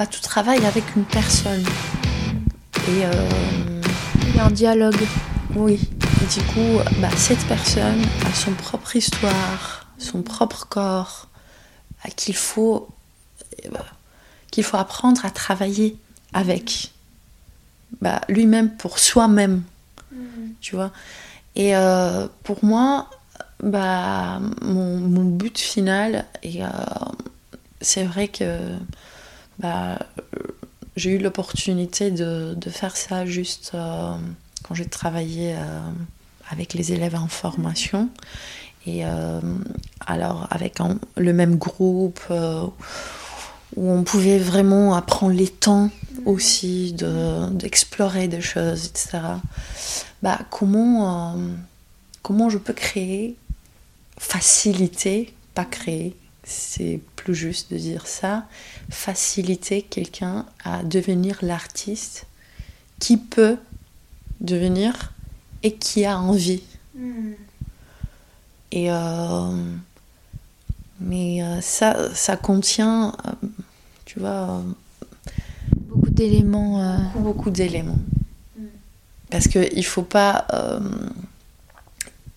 bah, tu travailles avec une personne. Et euh, Il y a un dialogue. oui, et du coup, bah, cette personne a son propre histoire, son propre corps, à qu'il faut, qu'il faut apprendre à travailler avec. Bah, lui-même pour soi-même, tu vois. Et euh, pour moi, bah, mon, mon but final, et euh, c'est vrai que bah, euh, j'ai eu l'opportunité de, faire ça juste euh, quand j'ai travaillé euh, avec les élèves en formation. Et alors, avec le même groupe, où on pouvait vraiment apprendre les temps aussi, de- d'explorer des choses, etc. Bah, comment, comment je peux créer, faciliter, pas créer, c'est plus juste de dire ça, faciliter quelqu'un à devenir l'artiste qui peut devenir et qui a envie. Et euh, mais euh, ça, ça contient, euh, tu vois, Beaucoup d'éléments. euh, beaucoup, beaucoup d'éléments. Parce que il faut pas, euh,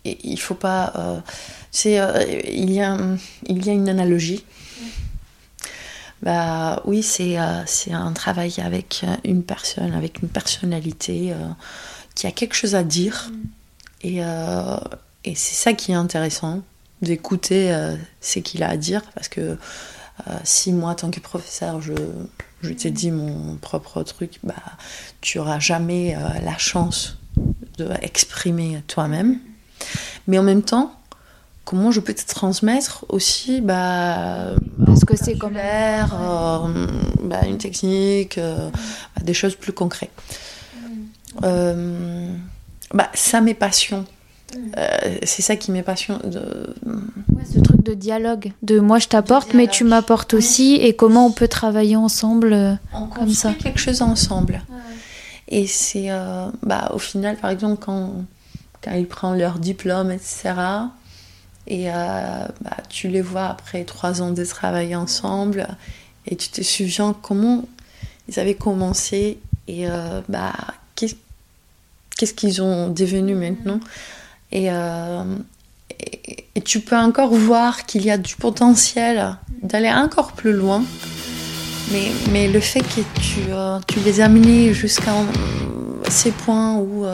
il faut pas, euh, c'est, euh, il y a, il y a une analogie. Bah oui, c'est, euh, c'est un travail avec une personne, avec une personnalité qui a quelque chose à dire. Et, euh, et c'est ça qui est intéressant, d'écouter ce qu'il a à dire, parce que si moi, en tant que professeur, je, je t'ai dit mon propre truc, bah, tu auras jamais la chance de exprimer toi-même. Mais en même temps, comment je peux te transmettre aussi bah, Parce que c'est comme. euh, bah, une technique, euh, bah, des choses plus concrètes. Euh, bah, ça mes passions. Euh, c'est ça qui m'est passion. De... Ouais, ce truc de dialogue. De moi je t'apporte, mais tu m'apportes aussi. Et comment on peut travailler ensemble. euh, On Comme ça. quelque chose ensemble. Et c'est, bah, au final, par exemple, quand, quand ils prennent leur diplôme, etc., et euh, bah, tu les vois après trois ans de travail ensemble, et tu te souviens comment ils avaient commencé, et euh, bah, qu'est- qu'est-ce qu'ils ont devenu maintenant. Et, euh, et, et tu peux encore voir qu'il y a du potentiel d'aller encore plus loin. Mais, mais le fait que tu, euh, tu les as jusqu'à ces points où. euh,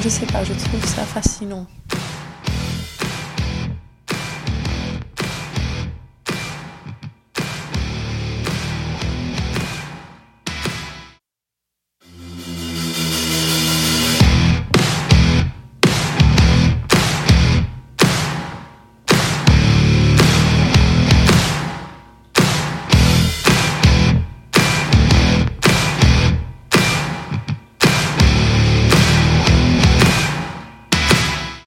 je sais pas, je trouve ça fascinant.